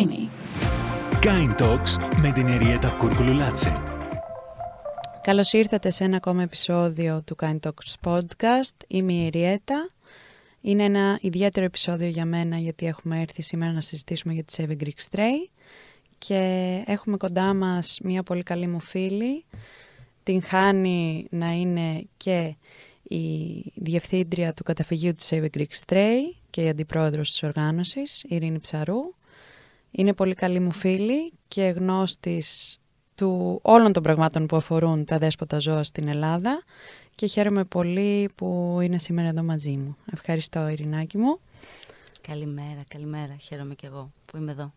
Creamy. Kind Talks με την Εριέτα Κουρκουλουλάτσε. Καλώς ήρθατε σε ένα ακόμα επεισόδιο του Kind Talks Podcast. Είμαι η Εριέτα. Είναι ένα ιδιαίτερο επεισόδιο για μένα γιατί έχουμε έρθει σήμερα να συζητήσουμε για τη Seven Greek Stray και έχουμε κοντά μας μια πολύ καλή μου φίλη. Την χάνει να είναι και η διευθύντρια του καταφυγίου της Save Greek Stray και η αντιπρόεδρος της οργάνωσης, η Ειρήνη Ψαρού. Είναι πολύ καλή μου φίλη και γνώστης του όλων των πραγμάτων που αφορούν τα δέσποτα ζώα στην Ελλάδα και χαίρομαι πολύ που είναι σήμερα εδώ μαζί μου. Ευχαριστώ Ειρηνάκη μου. Καλημέρα, καλημέρα. Χαίρομαι και εγώ που είμαι εδώ.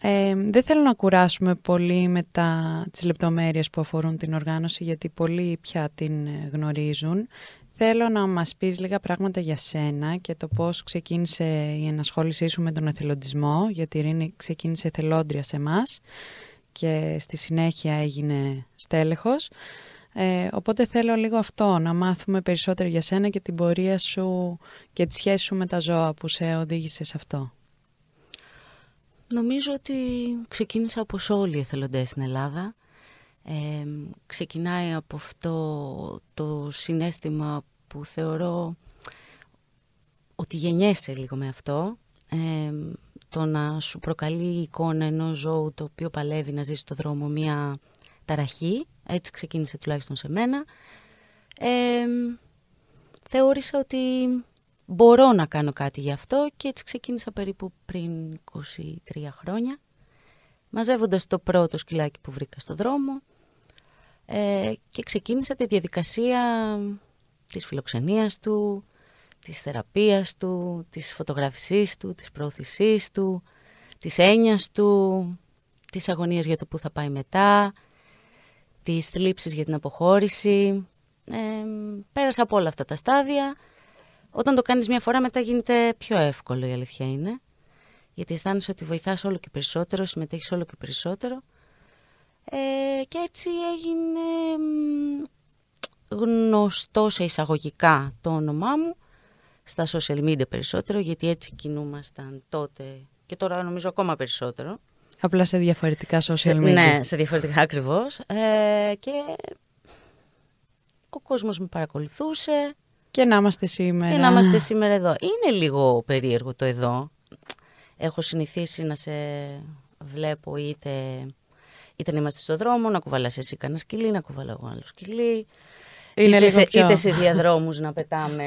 Ε, δεν θέλω να κουράσουμε πολύ με τα, τις λεπτομέρειες που αφορούν την οργάνωση γιατί πολλοί πια την ε, γνωρίζουν. Θέλω να μας πεις λίγα πράγματα για σένα και το πώς ξεκίνησε η ενασχόλησή σου με τον εθελοντισμό, γιατί η Ειρήνη ξεκίνησε εθελόντρια σε εμάς και στη συνέχεια έγινε στέλεχος. Ε, οπότε θέλω λίγο αυτό, να μάθουμε περισσότερο για σένα και την πορεία σου και τη σχέση σου με τα ζώα που σε οδήγησε σε αυτό. Νομίζω ότι ξεκίνησα όπως όλοι οι εθελοντές στην Ελλάδα. Ε, ξεκινάει από αυτό το συνέστημα που θεωρώ ότι γεννιέσαι λίγο με αυτό. Ε, το να σου προκαλεί η εικόνα ενός ζώου το οποίο παλεύει να ζήσει στο δρόμο μια ταραχή. Έτσι ξεκίνησε τουλάχιστον σε μένα. Ε, θεώρησα ότι μπορώ να κάνω κάτι γι' αυτό και έτσι ξεκίνησα περίπου πριν 23 χρόνια μαζεύοντας το πρώτο σκυλάκι που βρήκα στο δρόμο ε, και ξεκίνησα τη διαδικασία της φιλοξενίας του, της θεραπείας του, της φωτογραφισής του, της προωθησής του, της έννοιας του, της αγωνίας για το που θα πάει μετά, της θλίψης για την αποχώρηση. Ε, πέρασα από όλα αυτά τα στάδια. Όταν το κάνεις μια φορά μετά γίνεται πιο εύκολο η αλήθεια είναι. Γιατί αισθάνεσαι ότι βοηθάς όλο και περισσότερο, συμμετέχεις όλο και περισσότερο. Ε, και έτσι έγινε γνωστό σε εισαγωγικά το όνομά μου στα social media περισσότερο γιατί έτσι κινούμασταν τότε και τώρα νομίζω ακόμα περισσότερο. Απλά σε διαφορετικά social media. ναι, σε διαφορετικά ακριβώς. Ε, και ο κόσμος με παρακολουθούσε. Και να είμαστε σήμερα. Και να είμαστε σήμερα εδώ. Είναι λίγο περίεργο το εδώ. Έχω συνηθίσει να σε βλέπω είτε είτε να είμαστε στο δρόμο, να κουβαλάς εσύ κανένα σκυλί, να κουβαλάω εγώ άλλο σκυλί. Είναι είτε, σε, πιο... είτε σε διαδρόμους να πετάμε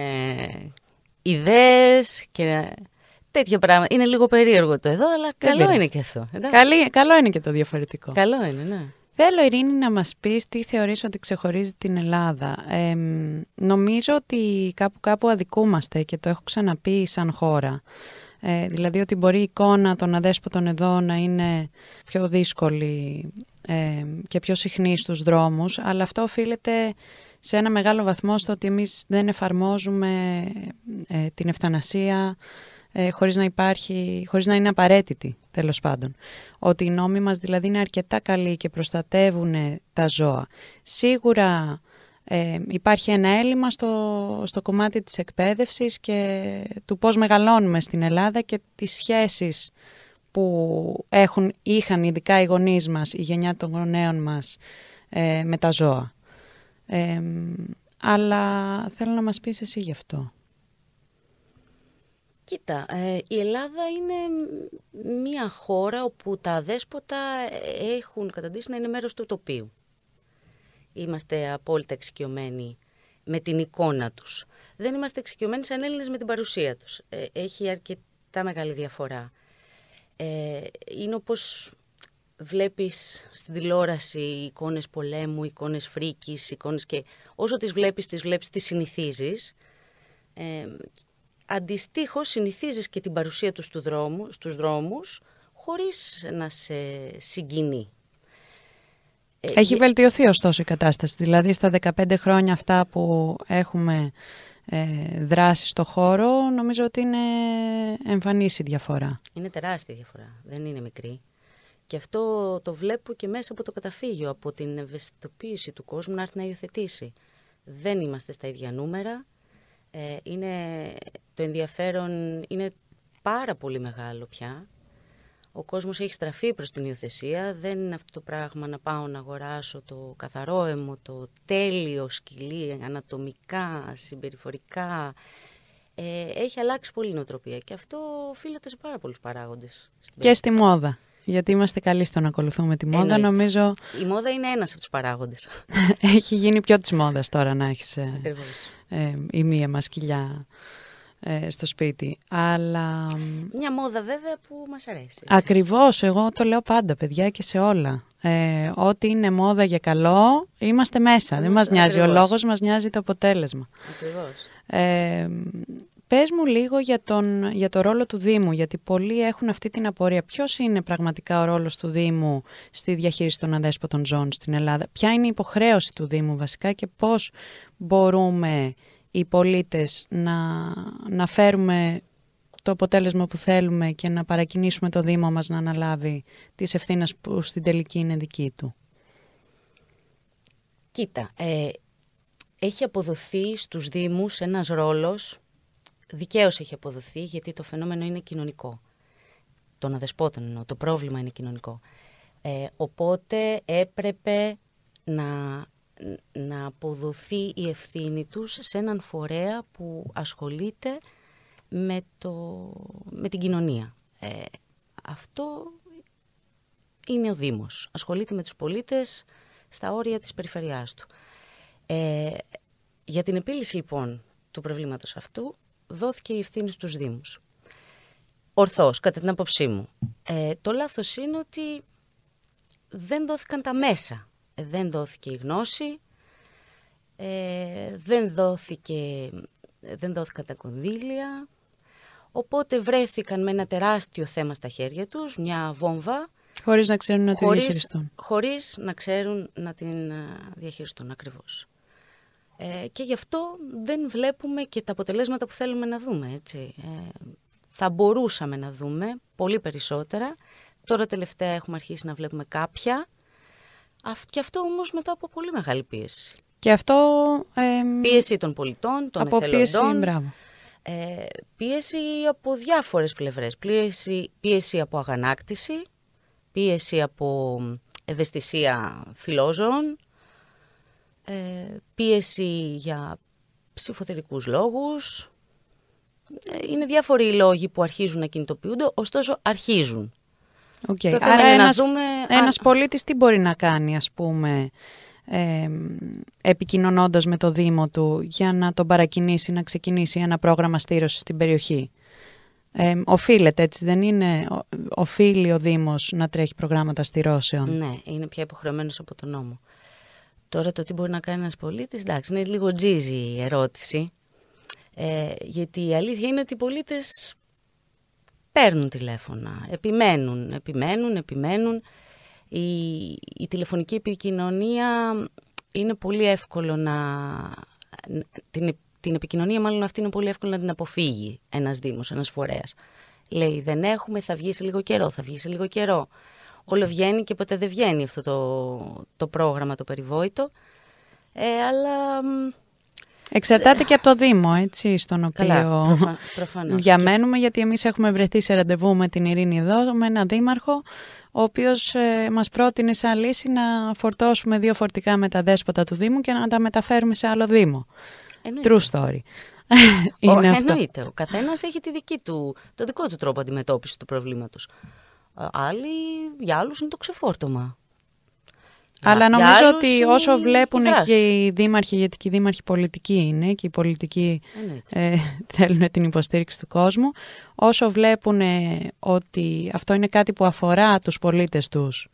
ιδέες και τέτοια πράγματα. Είναι λίγο περίεργο το εδώ, αλλά καλό είναι και αυτό. Καλή, καλό είναι και το διαφορετικό. Καλό είναι, ναι. Θέλω, Ειρήνη, να μας πεις τι θεωρείς ότι ξεχωρίζει την Ελλάδα. Ε, νομίζω ότι κάπου κάπου αδικούμαστε και το έχω ξαναπεί σαν χώρα. Ε, δηλαδή ότι μπορεί η εικόνα των αδέσποτων εδώ να είναι πιο δύσκολη ε, και πιο συχνή στους δρόμους, αλλά αυτό οφείλεται σε ένα μεγάλο βαθμό στο ότι εμείς δεν εφαρμόζουμε ε, την ευθανασία ε, χωρίς, να υπάρχει, χωρίς να είναι απαραίτητη, τέλος πάντων. Ότι οι νόμοι μας δηλαδή είναι αρκετά καλοί και προστατεύουν τα ζώα. Σίγουρα ε, υπάρχει ένα έλλειμμα στο, στο κομμάτι της εκπαίδευσης και του πώς μεγαλώνουμε στην Ελλάδα και τις σχέσεις που έχουν, είχαν ειδικά οι γονείς μας, η γενιά των γονέων μας ε, με τα ζώα. Ε, αλλά θέλω να μας πεις εσύ γι' αυτό. Κοίτα, ε, η Ελλάδα είναι μια χώρα όπου τα δέσποτα έχουν καταντήσει να είναι μέρος του τοπίου είμαστε απόλυτα εξοικειωμένοι με την εικόνα τους. Δεν είμαστε εξοικειωμένοι σαν Έλληνες με την παρουσία τους. Ε, έχει αρκετά μεγάλη διαφορά. Ε, είναι όπως βλέπεις στην τηλεόραση εικόνες πολέμου, εικόνες φρίκης, εικόνες και όσο τις βλέπεις, τις βλέπεις, τις συνηθίζεις. Ε, αντιστοίχως συνηθίζεις και την παρουσία τους του δρόμου, στους δρόμους χωρίς να σε συγκινεί. Ε, Έχει βελτιωθεί ωστόσο η κατάσταση. Δηλαδή στα 15 χρόνια αυτά που έχουμε ε, δράσει στο χώρο, νομίζω ότι είναι εμφανής η διαφορά. Είναι τεράστια διαφορά, δεν είναι μικρή. Και αυτό το βλέπω και μέσα από το καταφύγιο, από την ευαισθητοποίηση του κόσμου να έρθει να υιοθετήσει. Δεν είμαστε στα ίδια νούμερα. Ε, είναι, το ενδιαφέρον είναι πάρα πολύ μεγάλο πια. Ο κόσμος έχει στραφεί προς την υιοθεσία. Δεν είναι αυτό το πράγμα να πάω να αγοράσω το καθαρό αίμο, το τέλειο σκυλί, ανατομικά, συμπεριφορικά. Ε, έχει αλλάξει πολύ η νοοτροπία και αυτό οφείλεται σε πάρα πολλούς παράγοντες. Και στη μόδα. Γιατί είμαστε καλοί στο να ακολουθούμε τη μόδα, νομίζω. Η μόδα είναι ένας από τους παράγοντες. Έχει γίνει πιο της μόδας τώρα να έχεις ε, ε, η μία μας κοιλιά ε, στο σπίτι. Αλλά... Μια μόδα βέβαια που μας αρέσει. Ακριβώς, εγώ το λέω πάντα παιδιά και σε όλα. Ε, ό,τι είναι μόδα για καλό, είμαστε μέσα. Δεν μας νοιάζει ο λόγος, μας νοιάζει το αποτέλεσμα. Ακριβώς. Ε, Πες μου λίγο για, τον, για το ρόλο του Δήμου, γιατί πολλοί έχουν αυτή την απορία. Ποιος είναι πραγματικά ο ρόλος του Δήμου στη διαχείριση των αδέσποτων ζώων στην Ελλάδα; Ποια είναι η υποχρέωση του Δήμου βασικά και πώς μπορούμε οι πολίτες να, να φέρουμε το αποτέλεσμα που θέλουμε και να παρακινήσουμε το Δήμο μας να αναλάβει τις ευθύνες που στην τελική είναι δική του. Κοίτα, ε, έχει αποδοθεί στους Δήμους ένας ρόλος δικαίως έχει αποδοθεί γιατί το φαινόμενο είναι κοινωνικό. Των αδεσπότων εννοώ, το πρόβλημα είναι κοινωνικό. Ε, οπότε έπρεπε να, να αποδοθεί η ευθύνη τους σε έναν φορέα που ασχολείται με, το, με την κοινωνία. Ε, αυτό είναι ο Δήμος. Ασχολείται με τους πολίτες στα όρια της περιφερειάς του. Ε, για την επίλυση λοιπόν του προβλήματος αυτού δόθηκε η ευθύνη στους Δήμους. Ορθώς, κατά την άποψή μου. Ε, το λάθος είναι ότι δεν δόθηκαν τα μέσα. Ε, δεν δόθηκε η γνώση, ε, δεν, δόθηκε, δεν δόθηκαν τα κονδύλια, οπότε βρέθηκαν με ένα τεράστιο θέμα στα χέρια τους, μια βόμβα. Χωρίς να ξέρουν να τη διαχειριστούν. Χωρίς να ξέρουν να την διαχειριστούν ακριβώς. Ε, και γι' αυτό δεν βλέπουμε και τα αποτελέσματα που θέλουμε να δούμε. Έτσι. Ε, θα μπορούσαμε να δούμε πολύ περισσότερα. Τώρα τελευταία έχουμε αρχίσει να βλέπουμε κάποια. Και αυτό όμως μετά από πολύ μεγάλη πίεση. Και αυτό... πίεση των πολιτών, των από εθελοντών. Πίεση, ε, πίεση από διάφορες πλευρές. Πίεση, πίεση από αγανάκτηση, πίεση από ευαισθησία φιλόζων, ε, πίεση για ψηφοθερικούς λόγους. Ε, είναι διάφοροι οι λόγοι που αρχίζουν να κινητοποιούνται, ωστόσο αρχίζουν. Okay. Άρα ένας, δούμε... ένας πολίτης τι μπορεί να κάνει, ας πούμε, ε, επικοινωνώντας με το Δήμο του για να τον παρακινήσει να ξεκινήσει ένα πρόγραμμα στήρωσης στην περιοχή. Ε, οφείλεται έτσι, δεν είναι, οφείλει ο Δήμος να τρέχει προγράμματα στηρώσεων; Ναι, είναι πια υποχρεωμένος από τον νόμο. Τώρα το τι μπορεί να κάνει ένας πολίτης, εντάξει, είναι λίγο τζίζι η ερώτηση. Ε, γιατί η αλήθεια είναι ότι οι πολίτες παίρνουν τηλέφωνα, επιμένουν, επιμένουν, επιμένουν. Η, η τηλεφωνική επικοινωνία είναι πολύ εύκολο να... Την, την επικοινωνία μάλλον αυτή είναι πολύ εύκολο να την αποφύγει ένας δήμος, ένας φορέας. Λέει δεν έχουμε, θα βγει σε λίγο καιρό, θα βγει σε λίγο καιρό όλο βγαίνει και ποτέ δεν βγαίνει αυτό το, το πρόγραμμα το περιβόητο. Ε, αλλά... Εξαρτάται και από το Δήμο, έτσι, στον οποίο Καλά, προφανώς. διαμένουμε, γιατί εμείς έχουμε βρεθεί σε ραντεβού με την Ειρήνη εδώ, με έναν δήμαρχο, ο οποίος ε, μας πρότεινε σαν λύση να φορτώσουμε δύο φορτικά με τα δέσποτα του Δήμου και να τα μεταφέρουμε σε άλλο Δήμο. Εννοείται. True story. Είναι Ο, αυτό. Εννοείται. Ο καθένας έχει τη δική του, το δικό του τρόπο αντιμετώπισης του προβλήματος. Άλλοι, για άλλους είναι το ξεφόρτωμα. Αλλά νομίζω ότι όσο βλέπουν και οι δήμαρχοι, γιατί και οι δήμαρχοι πολιτικοί είναι και οι πολιτικοί ε, θέλουν την υποστήριξη του κόσμου, όσο βλέπουν ότι αυτό είναι κάτι που αφορά τους πολίτες τους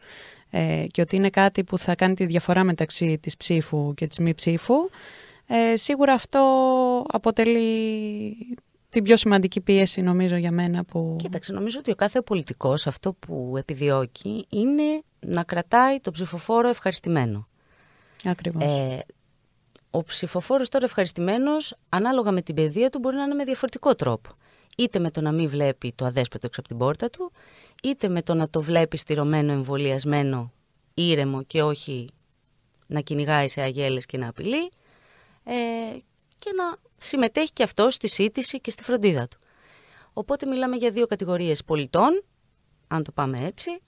ε, και ότι είναι κάτι που θα κάνει τη διαφορά μεταξύ της ψήφου και της μη ψήφου, ε, σίγουρα αυτό αποτελεί την πιο σημαντική πίεση νομίζω για μένα που... Κοίταξε, νομίζω ότι ο κάθε πολιτικός αυτό που επιδιώκει είναι να κρατάει τον ψηφοφόρο ευχαριστημένο. Ακριβώς. Ε, ο ψηφοφόρος τώρα ευχαριστημένος, ανάλογα με την παιδεία του, μπορεί να είναι με διαφορετικό τρόπο. Είτε με το να μην βλέπει το αδέσποτο έξω από την πόρτα του, είτε με το να το βλέπει στηρωμένο, εμβολιασμένο, ήρεμο και όχι να κυνηγάει σε αγέλες και να απειλεί. Ε, και να συμμετέχει και αυτός στη σύντηση και στη φροντίδα του. Οπότε μιλάμε για δύο κατηγορίες πολιτών αν το πάμε έτσι.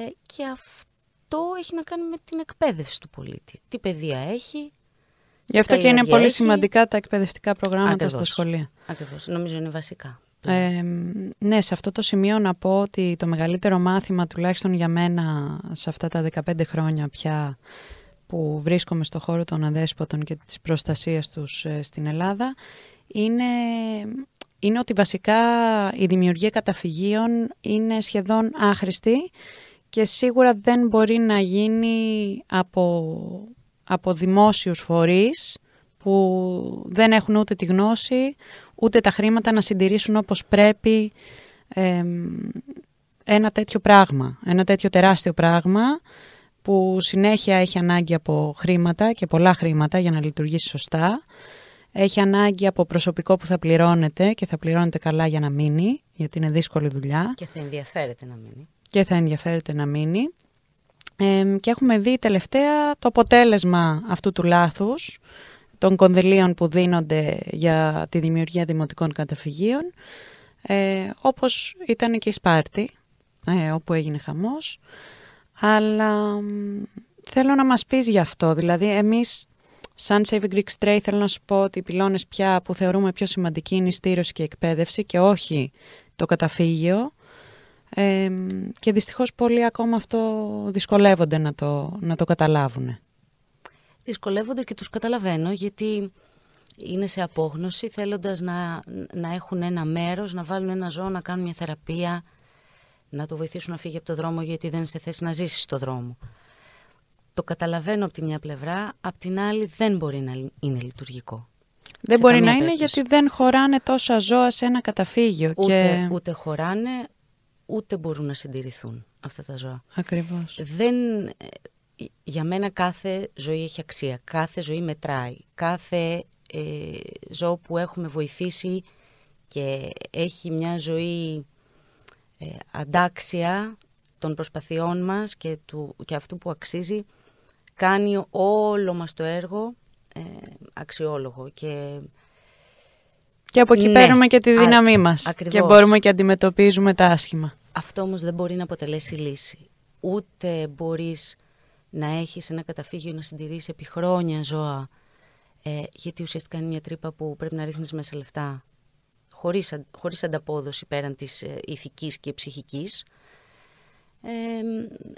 Ε, και αυτό έχει να κάνει με την εκπαίδευση του πολίτη. Τι παιδεία έχει, Γι' αυτό και είναι πολύ σημαντικά τα εκπαιδευτικά προγράμματα Ακριβώς. στα σχολεία. Ακριβώς, νομίζω είναι βασικά. Ε, ναι, σε αυτό το σημείο να πω ότι το μεγαλύτερο μάθημα, τουλάχιστον για μένα, σε αυτά τα 15 χρόνια πια που βρίσκομαι στο χώρο των αδέσποτων και της προστασίας τους ε, στην Ελλάδα, είναι, είναι ότι βασικά η δημιουργία καταφυγίων είναι σχεδόν άχρηστη και σίγουρα δεν μπορεί να γίνει από, από δημόσιους φορείς που δεν έχουν ούτε τη γνώση, ούτε τα χρήματα να συντηρήσουν όπως πρέπει ε, ένα τέτοιο πράγμα, ένα τέτοιο τεράστιο πράγμα που συνέχεια έχει ανάγκη από χρήματα και πολλά χρήματα για να λειτουργήσει σωστά. Έχει ανάγκη από προσωπικό που θα πληρώνεται και θα πληρώνεται καλά για να μείνει, γιατί είναι δύσκολη δουλειά. Και θα ενδιαφέρεται να μείνει. Και θα ενδιαφέρεται να μείνει. Ε, και έχουμε δει τελευταία το αποτέλεσμα αυτού του λάθους, των κονδυλίων που δίνονται για τη δημιουργία δημοτικών καταφυγίων, ε, όπως ήταν και η Σπάρτη, ε, όπου έγινε χαμός. Αλλά θέλω να μας πεις γι' αυτό. Δηλαδή, εμείς, σαν Save Greek Stray, θέλω να σου πω ότι οι πυλώνες πια που θεωρούμε πιο σημαντικοί είναι η στήρωση και η εκπαίδευση και όχι το καταφύγιο. Ε, και δυστυχώς πολλοί ακόμα αυτό δυσκολεύονται να το, να το καταλάβουν. Δυσκολεύονται και τους καταλαβαίνω γιατί είναι σε απόγνωση θέλοντας να, να έχουν ένα μέρος, να βάλουν ένα ζώο, να κάνουν μια θεραπεία, να το βοηθήσουν να φύγει από το δρόμο γιατί δεν είναι σε θέση να ζήσει στο δρόμο. Το καταλαβαίνω από τη μια πλευρά, από την άλλη δεν μπορεί να είναι λειτουργικό. Δεν μπορεί να είναι γιατί δεν χωράνε τόσα ζώα σε ένα καταφύγιο. Ούτε, και... ούτε χωράνε, ούτε μπορούν να συντηρηθούν αυτά τα ζώα. Ακριβώς. Δεν, για μένα κάθε ζωή έχει αξία, κάθε ζωή μετράει, κάθε ε, ζώο που έχουμε βοηθήσει και έχει μια ζωή ε, αντάξια των προσπαθειών μας και, του, και αυτού που αξίζει κάνει όλο μας το έργο ε, αξιόλογο και και από εκεί ναι, παίρνουμε και τη δύναμή α, μας ακριβώς. και μπορούμε και αντιμετωπίζουμε τα άσχημα. Αυτό όμως δεν μπορεί να αποτελέσει λύση. Ούτε μπορείς να έχεις ένα καταφύγιο να συντηρείς επί χρόνια ζώα ε, γιατί ουσιαστικά είναι μια τρύπα που πρέπει να ρίχνεις μέσα λεφτά χωρίς, χωρίς ανταπόδοση πέραν της ε, ηθικής και ψυχικής ε,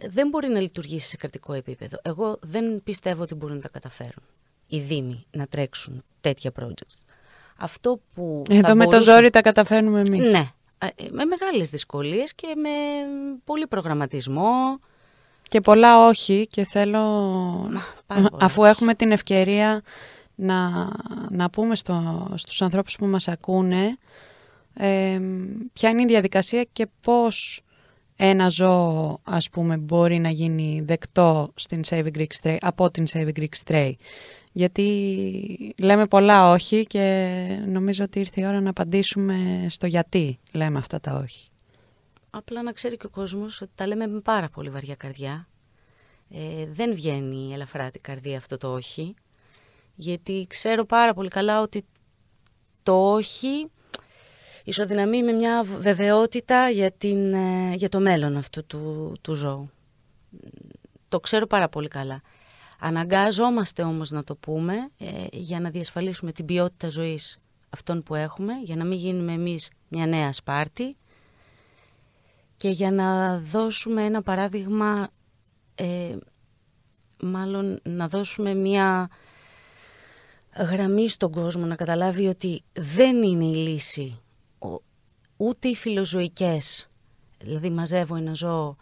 δεν μπορεί να λειτουργήσει σε κρατικό επίπεδο. Εγώ δεν πιστεύω ότι μπορούν να τα καταφέρουν οι Δήμοι να τρέξουν τέτοια projects. Αυτό που Εδώ θα με μπορούσε... το ζόρι τα καταφέρνουμε εμείς. Ναι, με μεγάλες δυσκολίες και με πολύ προγραμματισμό. Και πολλά όχι και θέλω, αφού έχουμε την ευκαιρία να, να πούμε στο, στους ανθρώπους που μας ακούνε ε, ποια είναι η διαδικασία και πώς ένα ζώο ας πούμε μπορεί να γίνει δεκτό στην Save Greek Stray, από την Save Greek Stray. Γιατί λέμε πολλά όχι και νομίζω ότι ήρθε η ώρα να απαντήσουμε στο γιατί λέμε αυτά τα όχι. Απλά να ξέρει και ο κόσμος ότι τα λέμε με πάρα πολύ βαριά καρδιά. Ε, δεν βγαίνει ελαφρά την καρδία αυτό το όχι. Γιατί ξέρω πάρα πολύ καλά ότι το όχι ισοδυναμεί με μια βεβαιότητα για, την, για το μέλλον αυτού του, του ζώου. Το ξέρω πάρα πολύ καλά. Αναγκάζομαστε όμως να το πούμε ε, για να διασφαλίσουμε την ποιότητα ζωής αυτών που έχουμε, για να μην γίνουμε εμείς μια νέα Σπάρτη και για να δώσουμε ένα παράδειγμα, ε, μάλλον να δώσουμε μια γραμμή στον κόσμο να καταλάβει ότι δεν είναι η λύση ούτε οι φιλοζωικές, δηλαδή μαζεύω ένα ζώο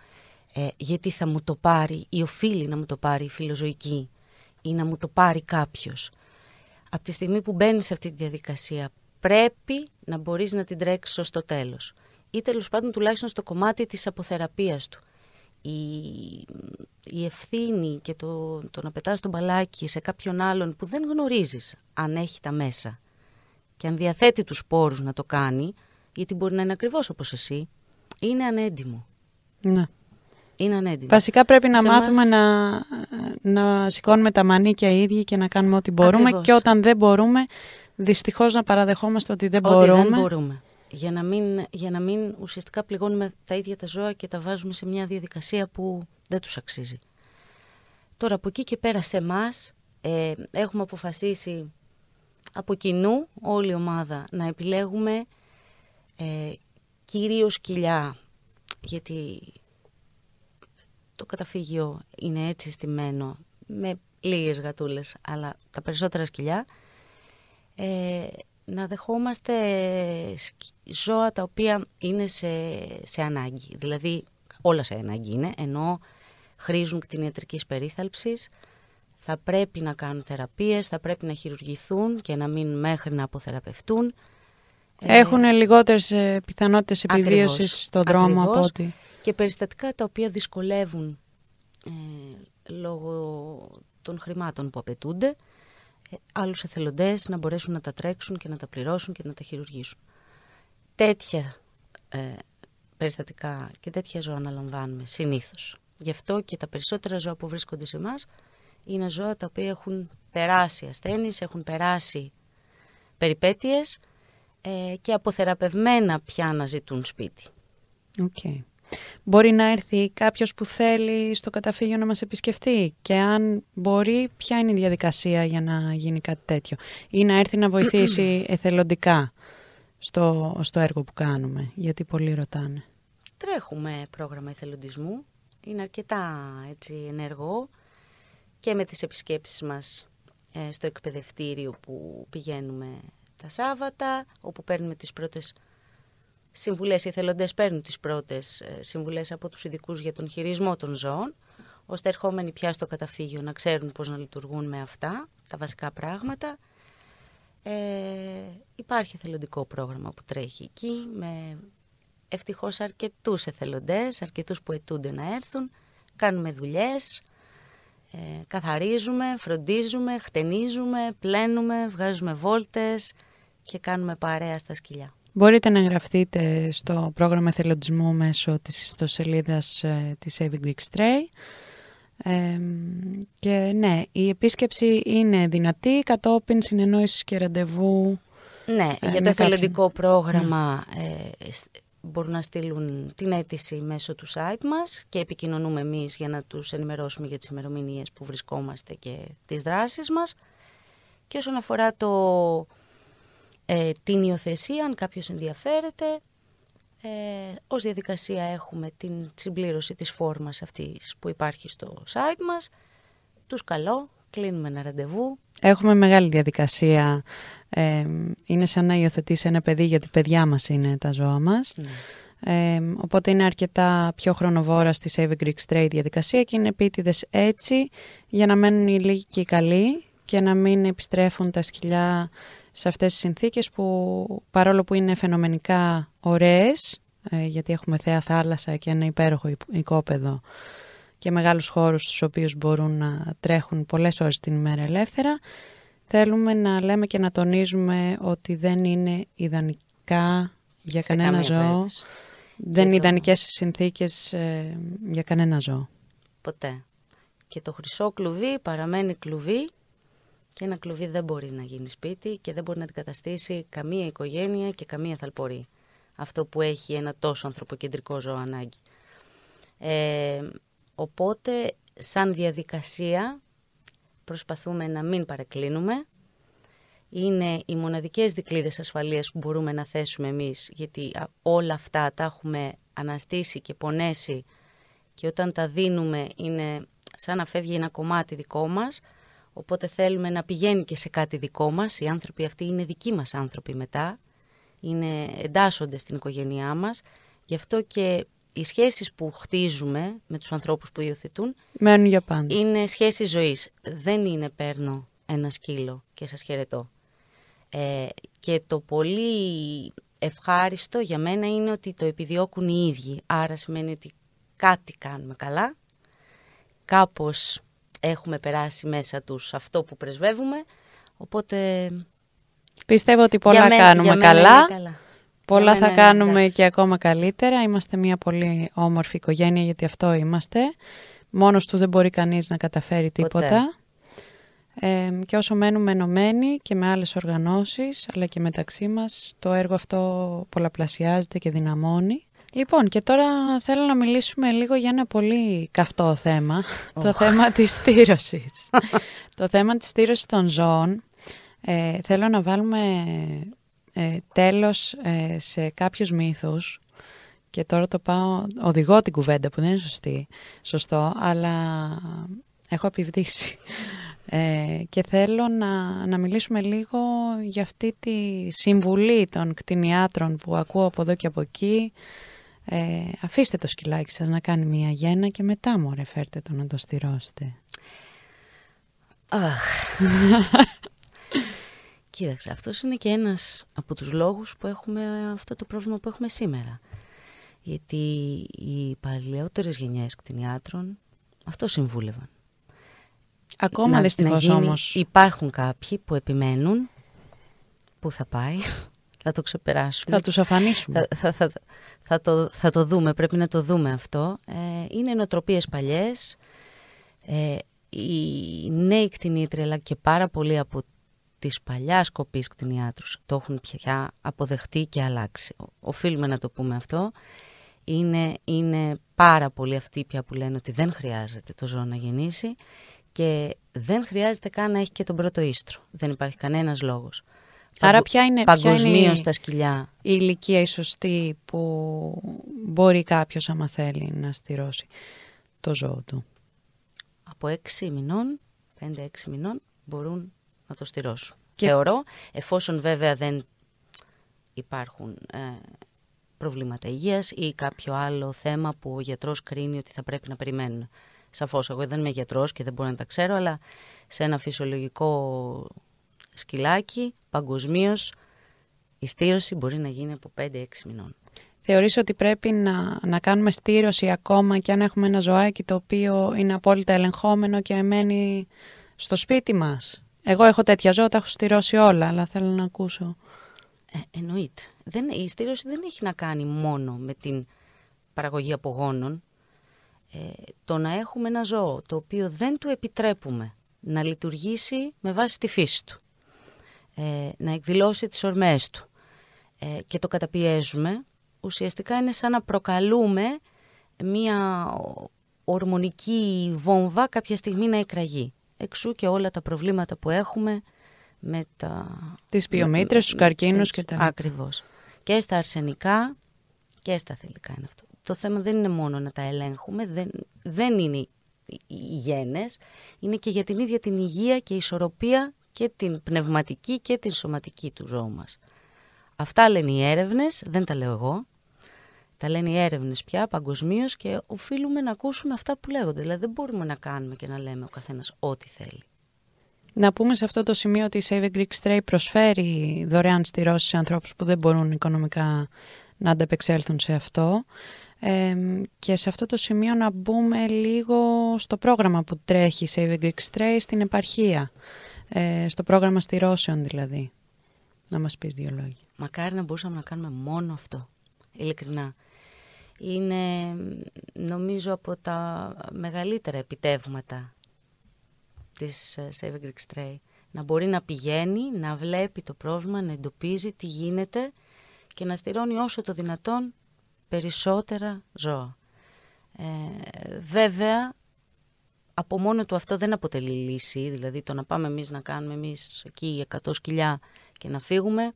ε, γιατί θα μου το πάρει ή οφείλει να μου το πάρει η φιλοζωική ή να μου το πάρει κάποιος. Από τη στιγμή που μπαίνεις σε αυτή τη διαδικασία πρέπει να μπορείς να την τρέξεις στο τέλος. Ή τέλος πάντων τουλάχιστον στο κομμάτι της αποθεραπείας του. Η, η ευθύνη και το, το να πετάς τον μπαλάκι σε κάποιον άλλον που δεν γνωρίζεις αν έχει τα μέσα και αν διαθέτει τους πόρους να το κάνει, γιατί μπορεί να είναι ακριβώς όπως εσύ, είναι ανέντιμο. Ναι. Είναι ανέντιμο. Βασικά πρέπει να σε μάθουμε μας... να, να σηκώνουμε τα μανίκια οι ίδιοι και να κάνουμε ό,τι μπορούμε ακριβώς. και όταν δεν μπορούμε, δυστυχώς να παραδεχόμαστε ότι δεν ότι μπορούμε. δεν μπορούμε. για να, μην, για να μην ουσιαστικά πληγώνουμε τα ίδια τα ζώα και τα βάζουμε σε μια διαδικασία που δεν τους αξίζει. Τώρα από εκεί και πέρα σε εμάς ε, έχουμε αποφασίσει από κοινού όλη η ομάδα να επιλέγουμε ε, κυρίως κοιλιά γιατί το καταφύγιο είναι έτσι στημένο με λίγες γατούλες αλλά τα περισσότερα σκυλιά ε, να δεχόμαστε ζώα τα οποία είναι σε, σε ανάγκη. Δηλαδή όλα σε ανάγκη είναι ενώ χρήζουν κτηνιατρικής περίθαλψης. Θα πρέπει να κάνουν θεραπείες, θα πρέπει να χειρουργηθούν και να μείνουν μέχρι να αποθεραπευτούν. Ε, Έχουν ε, λιγότερες πιθανότητες επιβίωσης στον δρόμο από ότι... Και περιστατικά τα οποία δυσκολεύουν ε, λόγω των χρημάτων που απαιτούνται ε, άλλους εθελοντές να μπορέσουν να τα τρέξουν και να τα πληρώσουν και να τα χειρουργήσουν. Τέτοια ε, περιστατικά και τέτοια ζώα αναλαμβάνουμε συνήθως. Γι' αυτό και τα περισσότερα ζώα που βρίσκονται σε εμάς είναι ζώα τα οποία έχουν περάσει ασθένειες, έχουν περάσει περιπέτειες ε, και αποθεραπευμένα πια να ζητούν σπίτι. Okay. Μπορεί να έρθει κάποιος που θέλει στο καταφύγιο να μας επισκεφτεί και αν μπορεί ποια είναι η διαδικασία για να γίνει κάτι τέτοιο; Ή να έρθει να βοηθήσει εθελοντικά στο, στο έργο που κάνουμε, γιατί πολλοί ρωτάνε. Τρέχουμε πρόγραμμα εθελοντισμού, είναι αρκετά έτσι, ενεργό και με τις επισκέψεις μας ε, στο εκπαιδευτήριο που πηγαίνουμε τα Σάββατα, όπου παίρνουμε τις πρώτες συμβουλές, οι εθελοντές παίρνουν τις πρώτες ε, συμβουλές από τους ειδικούς για τον χειρισμό των ζώων, ώστε ερχόμενοι πια στο καταφύγιο να ξέρουν πώς να λειτουργούν με αυτά, τα βασικά πράγματα. Ε, υπάρχει εθελοντικό πρόγραμμα που τρέχει εκεί, με ευτυχώς αρκετούς εθελοντές, αρκετούς που αιτούνται να έρθουν. Κάνουμε δουλειές, ε, καθαρίζουμε, φροντίζουμε, χτενίζουμε, πλένουμε, βγάζουμε βόλτες και κάνουμε παρέα στα σκυλιά. Μπορείτε να εγγραφτείτε στο πρόγραμμα εθελοντισμού μέσω της ιστοσελίδας ε, της Saving Greek Stray. Ε, και ναι, η επίσκεψη είναι δυνατή κατόπιν συνεννόησης και ραντεβού. Ναι, ε, για το εθελοντικό πρόγραμμα ε, μπορούν να στείλουν την αίτηση μέσω του site μας και επικοινωνούμε εμείς για να τους ενημερώσουμε για τις ημερομηνίες που βρισκόμαστε και τις δράσεις μας. Και όσον αφορά το, ε, την υιοθεσία, αν κάποιος ενδιαφέρεται, ε, ως διαδικασία έχουμε την συμπλήρωση της φόρμας αυτής που υπάρχει στο site μας. Τους καλώ, κλείνουμε ένα ραντεβού. Έχουμε μεγάλη διαδικασία ε, είναι σαν να υιοθετήσει ένα παιδί γιατί παιδιά μας είναι τα ζώα μας. Ε, οπότε είναι αρκετά πιο χρονοβόρα στη Save a Greek Stray διαδικασία και είναι επίτηδες έτσι για να μένουν οι λίγοι και οι καλοί και να μην επιστρέφουν τα σκυλιά σε αυτές τις συνθήκες που παρόλο που είναι φαινομενικά ωραίες ε, γιατί έχουμε θέα θάλασσα και ένα υπέροχο οικόπεδο και μεγάλους χώρους στους οποίους μπορούν να τρέχουν πολλές ώρες την ημέρα ελεύθερα Θέλουμε να λέμε και να τονίζουμε ότι δεν είναι ιδανικά για κανένα ζώο. Δεν είναι ιδανικές συνθήκες ε, για κανένα ζώο. Ποτέ. Και το χρυσό κλουβί παραμένει κλουβί και ένα κλουβί δεν μπορεί να γίνει σπίτι και δεν μπορεί να αντικαταστήσει καμία οικογένεια και καμία θαλπορή. Αυτό που έχει ένα τόσο ανθρωποκεντρικό ζώο ανάγκη. Ε, οπότε, σαν διαδικασία, προσπαθούμε να μην παρεκκλίνουμε. Είναι οι μοναδικές δικλείδες ασφαλείας που μπορούμε να θέσουμε εμείς, γιατί όλα αυτά τα έχουμε αναστήσει και πονέσει και όταν τα δίνουμε είναι σαν να φεύγει ένα κομμάτι δικό μας, οπότε θέλουμε να πηγαίνει και σε κάτι δικό μας. Οι άνθρωποι αυτοί είναι δικοί μας άνθρωποι μετά, είναι, εντάσσονται στην οικογένειά μας, γι' αυτό και οι σχέσεις που χτίζουμε με τους ανθρώπους που υιοθετούν Μένουν για πάντα. είναι σχέσεις ζωής. Δεν είναι παίρνω ένα σκύλο και σας χαιρετώ. Ε, και το πολύ ευχάριστο για μένα είναι ότι το επιδιώκουν οι ίδιοι. Άρα σημαίνει ότι κάτι κάνουμε καλά, κάπως έχουμε περάσει μέσα τους αυτό που πρεσβεύουμε, οπότε... Πιστεύω ότι πολλά κάνουμε καλά. καλά. Πολλά θα κάνουμε και ακόμα καλύτερα. Είμαστε μια πολύ όμορφη οικογένεια γιατί αυτό είμαστε. Μόνος του δεν μπορεί κανείς να καταφέρει τίποτα. Ε, και όσο μένουμε ενωμένοι και με άλλες οργανώσεις, αλλά και μεταξύ μας, το έργο αυτό πολλαπλασιάζεται και δυναμώνει. Λοιπόν, και τώρα θέλω να μιλήσουμε λίγο για ένα πολύ καυτό θέμα, το θέμα της στήρωσης. το θέμα της στήρωσης των ζώων. Ε, θέλω να βάλουμε ε, τέλος ε, σε κάποιους μύθους και τώρα το πάω, οδηγώ την κουβέντα που δεν είναι σωστή, σωστό, αλλά έχω επιβδίσει. Ε, και θέλω να, να μιλήσουμε λίγο για αυτή τη συμβουλή των κτηνιάτρων που ακούω από εδώ και από εκεί. Ε, αφήστε το σκυλάκι σας να κάνει μία γέννα και μετά μωρέ φέρτε το να το στηρώσετε. Αχ. Κοίταξε, αυτός είναι και ένας από τους λόγους που έχουμε αυτό το πρόβλημα που έχουμε σήμερα. Γιατί οι παλαιότερες γενιές κτηνιάτρων αυτό συμβούλευαν. Ακόμα δυστυχώς όμως. Υπάρχουν κάποιοι που επιμένουν που θα πάει, θα το ξεπεράσουμε. Θα τους αφανίσουμε. Θα, θα, θα, το, θα το δούμε, πρέπει να το δούμε αυτό. Ε, είναι νοοτροπίες παλιές. Ε, οι νέοι κτηνίτροι αλλά και πάρα πολλοί από τις παλιά κοπής κτηνιάτρους το έχουν πια αποδεχτεί και αλλάξει. Οφείλουμε να το πούμε αυτό. Είναι, είναι πάρα πολλοί αυτοί πια που λένε ότι δεν χρειάζεται το ζώο να γεννήσει και δεν χρειάζεται καν να έχει και τον πρώτο ίστρο. Δεν υπάρχει κανένας λόγος. Άρα ποια είναι, Παγκοσμίως τα σκυλιά. Η ηλικία η σωστή που μπορεί κάποιος άμα θέλει να στηρώσει το ζώο του; Από 6 μηνών, 5-6 μηνών μπορούν να το στηρώσουν. Και... Θεωρώ, εφόσον βέβαια δεν υπάρχουν ε, προβλήματα υγείας ή κάποιο άλλο θέμα που ο γιατρός κρίνει ότι θα πρέπει να περιμένουν. Σαφώς, εγώ δεν είμαι γιατρός και δεν μπορώ να τα ξέρω, αλλά σε ένα φυσιολογικό σκυλάκι, παγκοσμίως, η στήρωση μπορεί να γίνει από 5-6 μηνών. Θεωρείς ότι πρέπει να, να κάνουμε στήρωση ακόμα και αν έχουμε ένα ζωάκι το οποίο είναι απόλυτα ελεγχόμενο και μένει στο σπίτι μας; Εγώ έχω τέτοια ζώα, τα έχω στηρώσει όλα, αλλά θέλω να ακούσω. Ε, εννοείται. Δεν, η στήρωση δεν έχει να κάνει μόνο με την παραγωγή απογόνων. Ε, το να έχουμε ένα ζώο το οποίο δεν του επιτρέπουμε να λειτουργήσει με βάση τη φύση του, ε, να εκδηλώσει τις ορμές του ε, και το καταπιέζουμε, ουσιαστικά είναι σαν να προκαλούμε μία ορμονική βόμβα κάποια στιγμή να εκραγεί. Εξού και όλα τα προβλήματα που έχουμε με τα... Τις πιομήτρες, τους καρκίνους και τα... Ακριβώς. Και στα αρσενικά και στα θηλυκά είναι αυτό. Το θέμα δεν είναι μόνο να τα ελέγχουμε, δεν, δεν είναι οι γένες, είναι και για την ίδια την υγεία και ισορροπία και την πνευματική και την σωματική του ζώου μας. Αυτά λένε οι έρευνες, δεν τα λέω εγώ. Τα λένε οι έρευνες πια παγκοσμίως και οφείλουμε να ακούσουμε αυτά που λέγονται. Δηλαδή δεν μπορούμε να κάνουμε και να λέμε ο καθένας ό,τι θέλει. Να πούμε σε αυτό το σημείο ότι η Save a Greek Stray προσφέρει δωρεάν στηρώσει σε ανθρώπους που δεν μπορούν οικονομικά να ανταπεξέλθουν σε αυτό. Ε, και σε αυτό το σημείο να μπούμε λίγο στο πρόγραμμα που τρέχει η Save a Greek Stray στην επαρχία. Ε, στο πρόγραμμα στηρώσεων δηλαδή. Να μας πεις δύο λόγια. Μακάρι να μπορούσαμε να κάνουμε μόνο αυτό. Ειλικρινά είναι νομίζω από τα μεγαλύτερα επιτεύγματα της ε, Save Greek Stray. Να μπορεί να πηγαίνει, να βλέπει το πρόβλημα, να εντοπίζει τι γίνεται και να στηρώνει όσο το δυνατόν περισσότερα ζώα. Ε, βέβαια, από μόνο του αυτό δεν αποτελεί λύση, δηλαδή το να πάμε εμείς να κάνουμε εμείς εκεί 100 σκυλιά και να φύγουμε,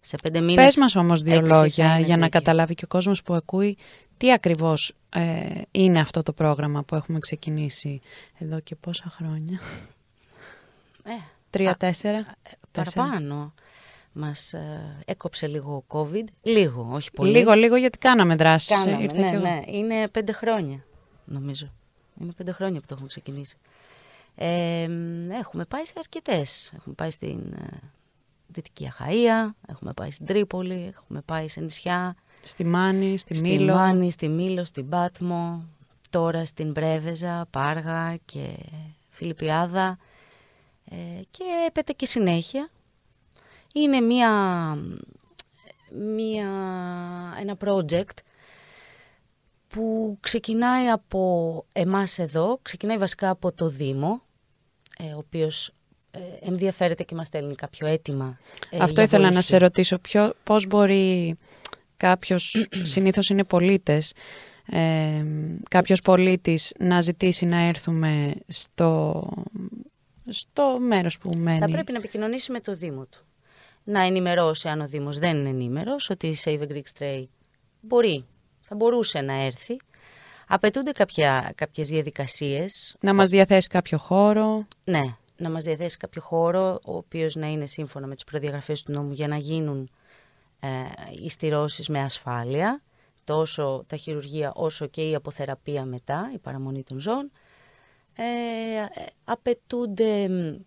σε πέντε μήνες... Πες μας όμως δύο λόγια για να καταλάβει και ο κόσμος που ακούει τι ακριβώς ε, είναι αυτό το πρόγραμμα που έχουμε ξεκινήσει εδώ και πόσα χρόνια. Ε, Τρία, τέσσερα. Ε, παραπάνω. Μας ε, έκοψε λίγο COVID. Λίγο, όχι πολύ. Λίγο, λίγο γιατί κάναμε δράση. Κάναμε, ναι, ναι. Είναι πέντε χρόνια, νομίζω. Είναι πέντε χρόνια που το έχουμε ξεκινήσει. Ε, έχουμε πάει σε αρκετές. Έχουμε πάει στην Δυτική Αχαΐα, έχουμε πάει στην Τρίπολη, έχουμε πάει σε νησιά. Στη Μάνη, στη Μήλο. Στη Μάνη, στη Μήλο, στην Πάτμο, τώρα στην Πρέβεζα, Πάργα και Φιλιππιάδα ε, και έπεται και συνέχεια. Είναι μια, μια, ένα project που ξεκινάει από εμάς εδώ, ξεκινάει βασικά από το Δήμο, ε, ο οποίος ε, ενδιαφέρεται και μας στέλνει κάποιο αίτημα. ε, Αυτό για ήθελα να βοήθεια. σε ρωτήσω. Ποιο, πώς μπορεί κάποιος, συνήθως είναι πολίτες, ε, κάποιος πολίτης να ζητήσει να έρθουμε στο, στο μέρος που μένει; Θα πρέπει να επικοινωνήσει με το Δήμο του. Να ενημερώσει αν ο Δήμος δεν είναι ενήμερος ότι η Save a Greek Stray μπορεί, θα μπορούσε να έρθει. Απαιτούνται κάποια, κάποιες διαδικασίες. Να μας διαθέσει κάποιο χώρο. Ναι, να μας διαθέσει κάποιο χώρο ο οποίος να είναι σύμφωνα με τις προδιαγραφές του νόμου για να γίνουν ε, οι στηρώσεις με ασφάλεια, τόσο τα χειρουργεία όσο και η αποθεραπεία μετά, η παραμονή των ζώων. Ε, ε, απαιτούνται, μ,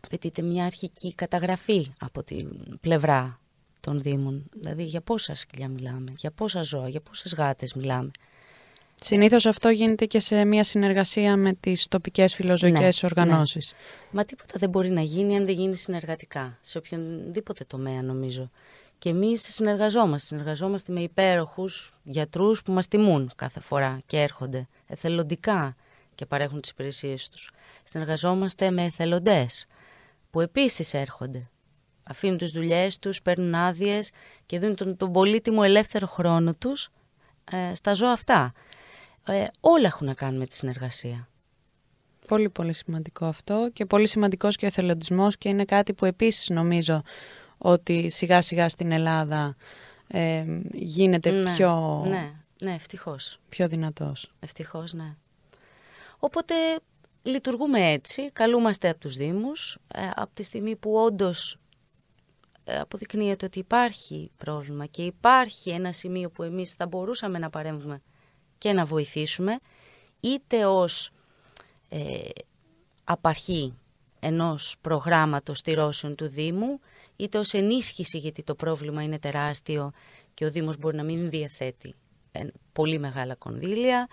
απαιτείται μια αρχική καταγραφή από την πλευρά των Δήμων. Δηλαδή για πόσα σκυλιά μιλάμε, για πόσα ζώα, για πόσες γάτες μιλάμε. Συνήθως αυτό γίνεται και σε μια συνεργασία με τις τοπικές φιλοζωικές Ναι, οργανώσεις. Μα τίποτα δεν μπορεί να γίνει αν δεν γίνει συνεργατικά, σε οποιονδήποτε τομέα νομίζω. Και εμείς συνεργαζόμαστε. Συνεργαζόμαστε με υπέροχους γιατρούς που μας τιμούν κάθε φορά και έρχονται εθελοντικά και παρέχουν τις υπηρεσίες τους. Συνεργαζόμαστε με εθελοντές που επίσης έρχονται. Αφήνουν τις δουλειές τους, παίρνουν άδειες και δίνουν τον, τον πολύτιμο ελεύθερο χρόνο τους ε, στα ζώα αυτά. Ε, όλα έχουν να κάνουν με τη συνεργασία. Πολύ πολύ σημαντικό αυτό και πολύ σημαντικός και ο εθελοντισμός και είναι κάτι που επίσης νομίζω ότι σιγά σιγά στην Ελλάδα ε, γίνεται ναι, πιο, Ναι, ναι, ευτυχώς. πιο δυνατός. Ευτυχώς, ναι. Οπότε λειτουργούμε έτσι, καλούμαστε από τους Δήμους, ε, από τη στιγμή που όντως ε, αποδεικνύεται ότι υπάρχει πρόβλημα και υπάρχει ένα σημείο που εμείς θα μπορούσαμε να παρέμβουμε και να βοηθήσουμε, είτε ως ε, απαρχή ενός προγράμματος στηρώσεων του Δήμου, είτε ως ενίσχυση γιατί το πρόβλημα είναι τεράστιο και ο Δήμος μπορεί να μην διαθέτει ε, πολύ μεγάλα κονδύλια,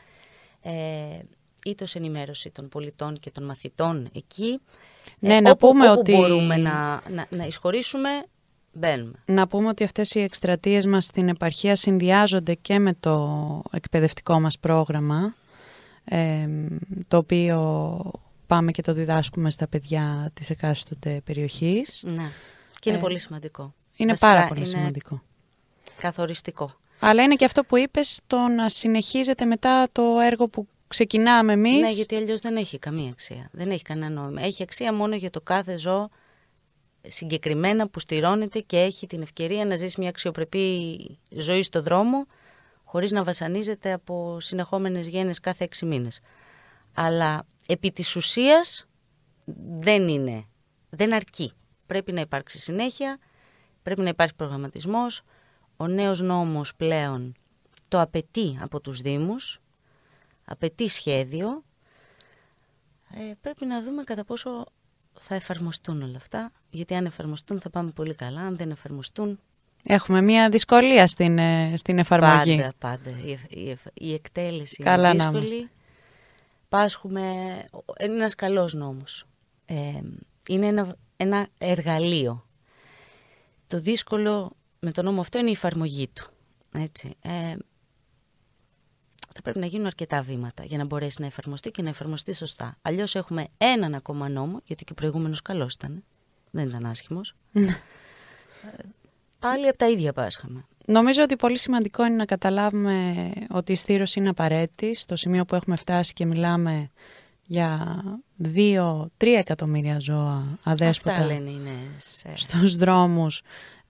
ε, είτε ως ενημέρωση των πολιτών και των μαθητών εκεί. Ναι, να όπου, πούμε όπου ότι- μπορούμε να, να, να εισχωρήσουμε, μπαίνουμε. Να πούμε ότι αυτές οι εκστρατείες μας στην επαρχία συνδυάζονται και με το εκπαιδευτικό μας πρόγραμμα, ε, το οποίο πάμε και το διδάσκουμε στα παιδιά της εκάστοτε περιοχής. Ναι. Και είναι Ε, πολύ σημαντικό. Είναι Βασικά, πάρα πολύ είναι σημαντικό. Καθοριστικό. Αλλά είναι και αυτό που είπες, το να συνεχίζεται μετά το έργο που ξεκινάμε εμείς. Ναι, γιατί αλλιώς δεν έχει καμία αξία. Δεν έχει κανένα νόημα. Έχει αξία μόνο για το κάθε ζώο συγκεκριμένα που στηρώνεται και έχει την ευκαιρία να ζήσει μια αξιοπρεπή ζωή στο δρόμο χωρίς να βασανίζεται από συνεχόμενες γένες κάθε έξι μήνες. Αλλά επί της ουσίας δεν είναι, δεν αρκεί. Πρέπει να υπάρξει συνέχεια, πρέπει να υπάρχει προγραμματισμός. Ο νέος νόμος πλέον το απαιτεί από τους Δήμους, απαιτεί σχέδιο. Ε, πρέπει να δούμε κατά πόσο θα εφαρμοστούν όλα αυτά, γιατί αν εφαρμοστούν θα πάμε πολύ καλά, αν δεν εφαρμοστούν Έχουμε μια δυσκολία στην, ε, στην εφαρμογή. πάντα, πάντα. Η, η, η εκτέλεση Καλά είναι να δύσκολη. Πάσχουμε, είναι ένας καλός νόμος. Ε, είναι ένα, ένα εργαλείο. Το δύσκολο με τον νόμο αυτό είναι η εφαρμογή του. Έτσι. Ε, θα πρέπει να γίνουν αρκετά βήματα για να μπορέσει να εφαρμοστεί και να εφαρμοστεί σωστά. Αλλιώς έχουμε έναν ακόμα νόμο, γιατί και ο προηγούμενος καλός ήταν. Δεν ήταν άσχημος. Ναι. Ε, Πάλι από τα ίδια πάσχαμε. Νομίζω ότι πολύ σημαντικό είναι να καταλάβουμε ότι η στήρωση είναι απαραίτητη στο σημείο που έχουμε φτάσει και μιλάμε για 2-3 εκατομμύρια ζώα αδέσποτα Αυτά λένε οι νέες. ε, στους δρόμους.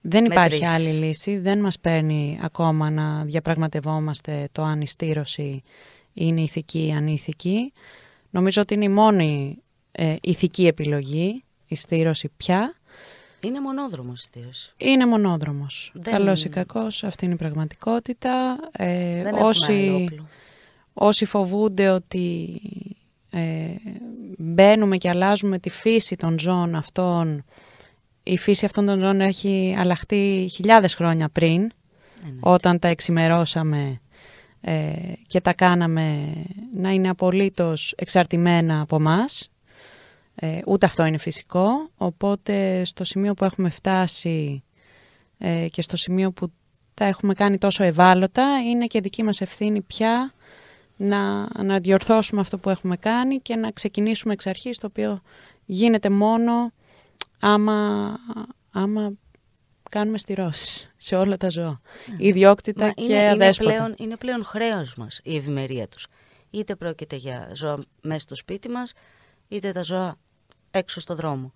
Δεν υπάρχει Μετρήσεις. άλλη λύση. Δεν μας παίρνει ακόμα να διαπραγματευόμαστε το αν η στήρωση είναι ηθική ή ανήθικη. Νομίζω ότι είναι η μόνη ε, ηθική επιλογή, η στήρωση πια. Είναι μονόδρομος η στήρωση. Είναι μονόδρομος. Δεν- Καλός ή κακός, αυτή είναι η πραγματικότητα. Ε, Δεν έχουμε άλλο όσοι, όπλο. όσοι φοβούνται ότι ε, μπαίνουμε και αλλάζουμε τη φύση των ζώων αυτών, η φύση αυτών των ζώων έχει αλλάχτεί χιλιάδες χρόνια πριν, Ναι, ναι. όταν τα εξημερώσαμε ε, και τα κάναμε να είναι απολύτως εξαρτημένα από μας. Ε, ούτε αυτό είναι φυσικό, οπότε στο σημείο που έχουμε φτάσει ε, και στο σημείο που τα έχουμε κάνει τόσο ευάλωτα, είναι και δική μας ευθύνη πια να, να διορθώσουμε αυτό που έχουμε κάνει και να ξεκινήσουμε εξ αρχής, το οποίο γίνεται μόνο άμα, άμα κάνουμε στηρώσεις σε όλα τα ζώα. Ναι. Ιδιόκτητα και είναι, αδέσποτα. Είναι πλέον, είναι πλέον χρέος μας η ευημερία τους. Είτε πρόκειται για ζώα μέσα στο σπίτι μας, είτε τα ζώα έξω στο δρόμο.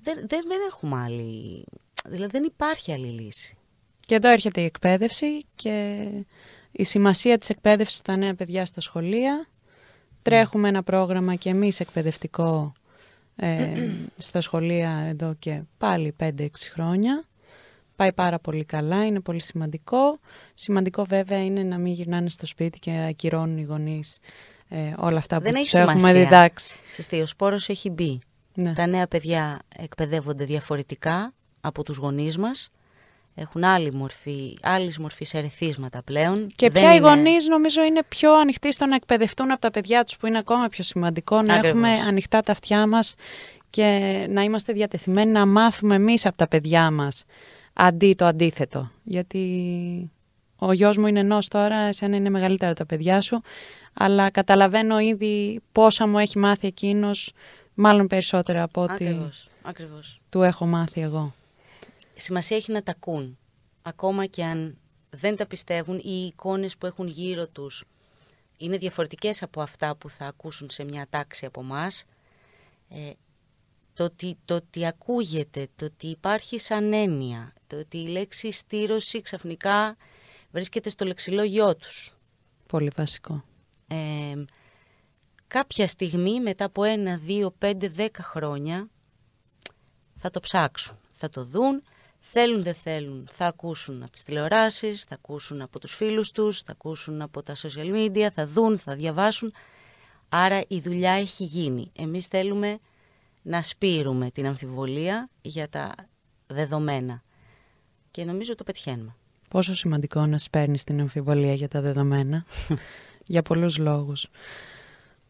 Δεν, δεν, δεν έχουμε άλλη... Δηλαδή δεν υπάρχει άλλη λύση. Και εδώ έρχεται η εκπαίδευση και η σημασία της εκπαίδευσης στα νέα παιδιά στα σχολεία. Τρέχουμε ένα πρόγραμμα και εμείς εκπαιδευτικό ε, στα σχολεία εδώ και πάλι 5-6 χρόνια. Πάει πάρα πολύ καλά, είναι πολύ σημαντικό. Σημαντικό βέβαια είναι να μην γυρνάνε στο σπίτι και ακυρώνουν οι γονείς ε, όλα αυτά που τους έχουμε διδάξει. ο σπόρος έχει μπει. Ναι. Τα νέα παιδιά εκπαιδεύονται διαφορετικά από τους γονείς μας έχουν άλλη μορφή, άλλης μορφής ερεθίσματα πλέον. Και πια οι γονείς νομίζω είναι πιο ανοιχτοί στο να εκπαιδευτούν από τα παιδιά τους που είναι ακόμα πιο σημαντικό να έχουμε ανοιχτά τα αυτιά μας και να είμαστε διατεθειμένοι να μάθουμε εμείς από τα παιδιά μας αντί το αντίθετο. Γιατί ο γιος μου είναι ενός τώρα, εσένα είναι μεγαλύτερα τα παιδιά σου, αλλά καταλαβαίνω ήδη πόσα μου έχει μάθει εκείνος, μάλλον περισσότερα από ό,τι του έχω μάθει εγώ σημασία έχει να τα ακούν. Ακόμα και αν δεν τα πιστεύουν, οι εικόνες που έχουν γύρω τους είναι διαφορετικές από αυτά που θα ακούσουν σε μια τάξη από μας. Ε, το, ότι, το ότι ακούγεται, το ότι υπάρχει σαν έννοια, το ότι η λέξη στήρωση ξαφνικά βρίσκεται στο λεξιλόγιό τους. Πολύ βασικό. Ε, κάποια στιγμή μετά από ένα, δύο, πέντε, δέκα χρόνια θα το ψάξουν, θα το δουν Θέλουν δεν θέλουν, θα ακούσουν από τις τηλεοράσεις, θα ακούσουν από τους φίλους τους, θα ακούσουν από τα social media, θα δουν, θα διαβάσουν. Άρα η δουλειά έχει γίνει. Εμείς θέλουμε να σπείρουμε την αμφιβολία για τα δεδομένα. Και νομίζω το πετυχαίνουμε. Πόσο σημαντικό να σπέρνεις την αμφιβολία για τα δεδομένα; για πολλούς λόγους.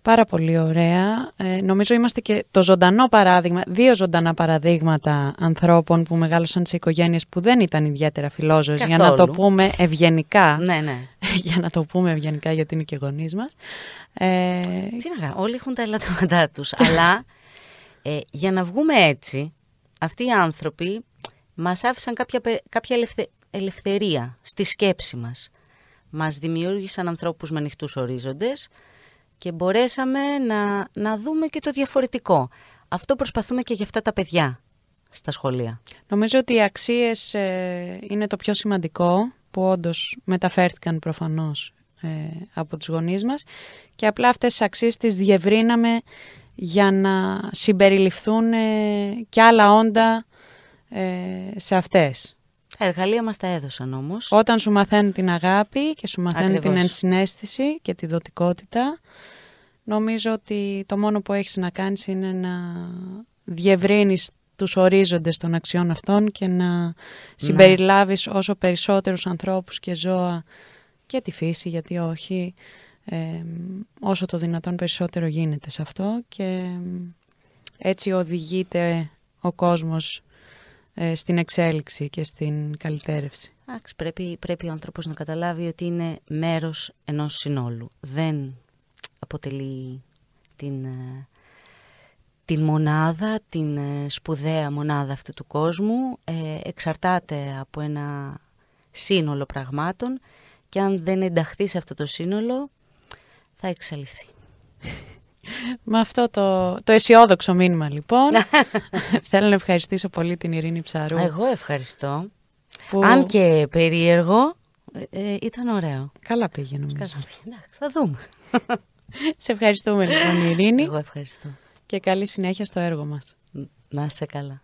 Πάρα πολύ ωραία. Ε, νομίζω είμαστε και το ζωντανό παράδειγμα, δύο ζωντανά παραδείγματα ανθρώπων που μεγάλωσαν σε οικογένειες που δεν ήταν ιδιαίτερα φιλόζωες, για να το πούμε ευγενικά. Ναι, ναι. για να το πούμε ευγενικά γιατί είναι και γονείς μας. Ε... Τι να όλοι έχουν τα ελαττώματά τους, αλλά ε, για να βγούμε έτσι, αυτοί οι άνθρωποι μας άφησαν κάποια, κάποια ελευθερία στη σκέψη μας. Μας δημιούργησαν ανθρώπους με ανοιχτούς ορίζοντες, και μπορέσαμε να, να δούμε και το διαφορετικό. Αυτό προσπαθούμε και για αυτά τα παιδιά στα σχολεία. Νομίζω ότι οι αξίες ε, είναι το πιο σημαντικό που όντως μεταφέρθηκαν προφανώς ε, από τους γονείς μας και απλά αυτές τις αξίες τις διευρύναμε για να συμπεριληφθούν ε, και άλλα όντα σε αυτές. Τα εργαλεία μας τα έδωσαν όμως. Όταν σου μαθαίνουν την αγάπη και σου μαθαίνουν την ενσυναίσθηση και τη δοτικότητα, νομίζω ότι το μόνο που έχεις να κάνεις είναι να διευρύνεις τους ορίζοντες των αξιών αυτών και να ναι. συμπεριλάβεις όσο περισσότερους ανθρώπους και ζώα και τη φύση, γιατί όχι, όσο το δυνατόν περισσότερο γίνεται σε αυτό και έτσι οδηγείται ο κόσμος ε, στην εξέλιξη και στην καλυτέρευση. Εντάξει, πρέπει, πρέπει ο άνθρωπος να καταλάβει ότι είναι μέρος ενός συνόλου. Δεν αποτελεί την, ε, την μονάδα, την ε, σπουδαία μονάδα αυτού του κόσμου. εξαρτάται από ένα σύνολο πραγμάτων και αν δεν ενταχθεί σε αυτό το σύνολο θα εξαλειφθεί. Με αυτό το, το αισιόδοξο μήνυμα λοιπόν θέλω να ευχαριστήσω πολύ την Ειρήνη Ψαρού. Εγώ ευχαριστώ. Αν και περίεργο, ε, ε, ήταν ωραίο. Καλά πήγε νομίζω. Καλά πήγε, εντάξει, θα δούμε. Σε ευχαριστούμε λοιπόν Ειρήνη. Εγώ ευχαριστώ. Και καλή συνέχεια στο έργο μας. Να είσαι καλά.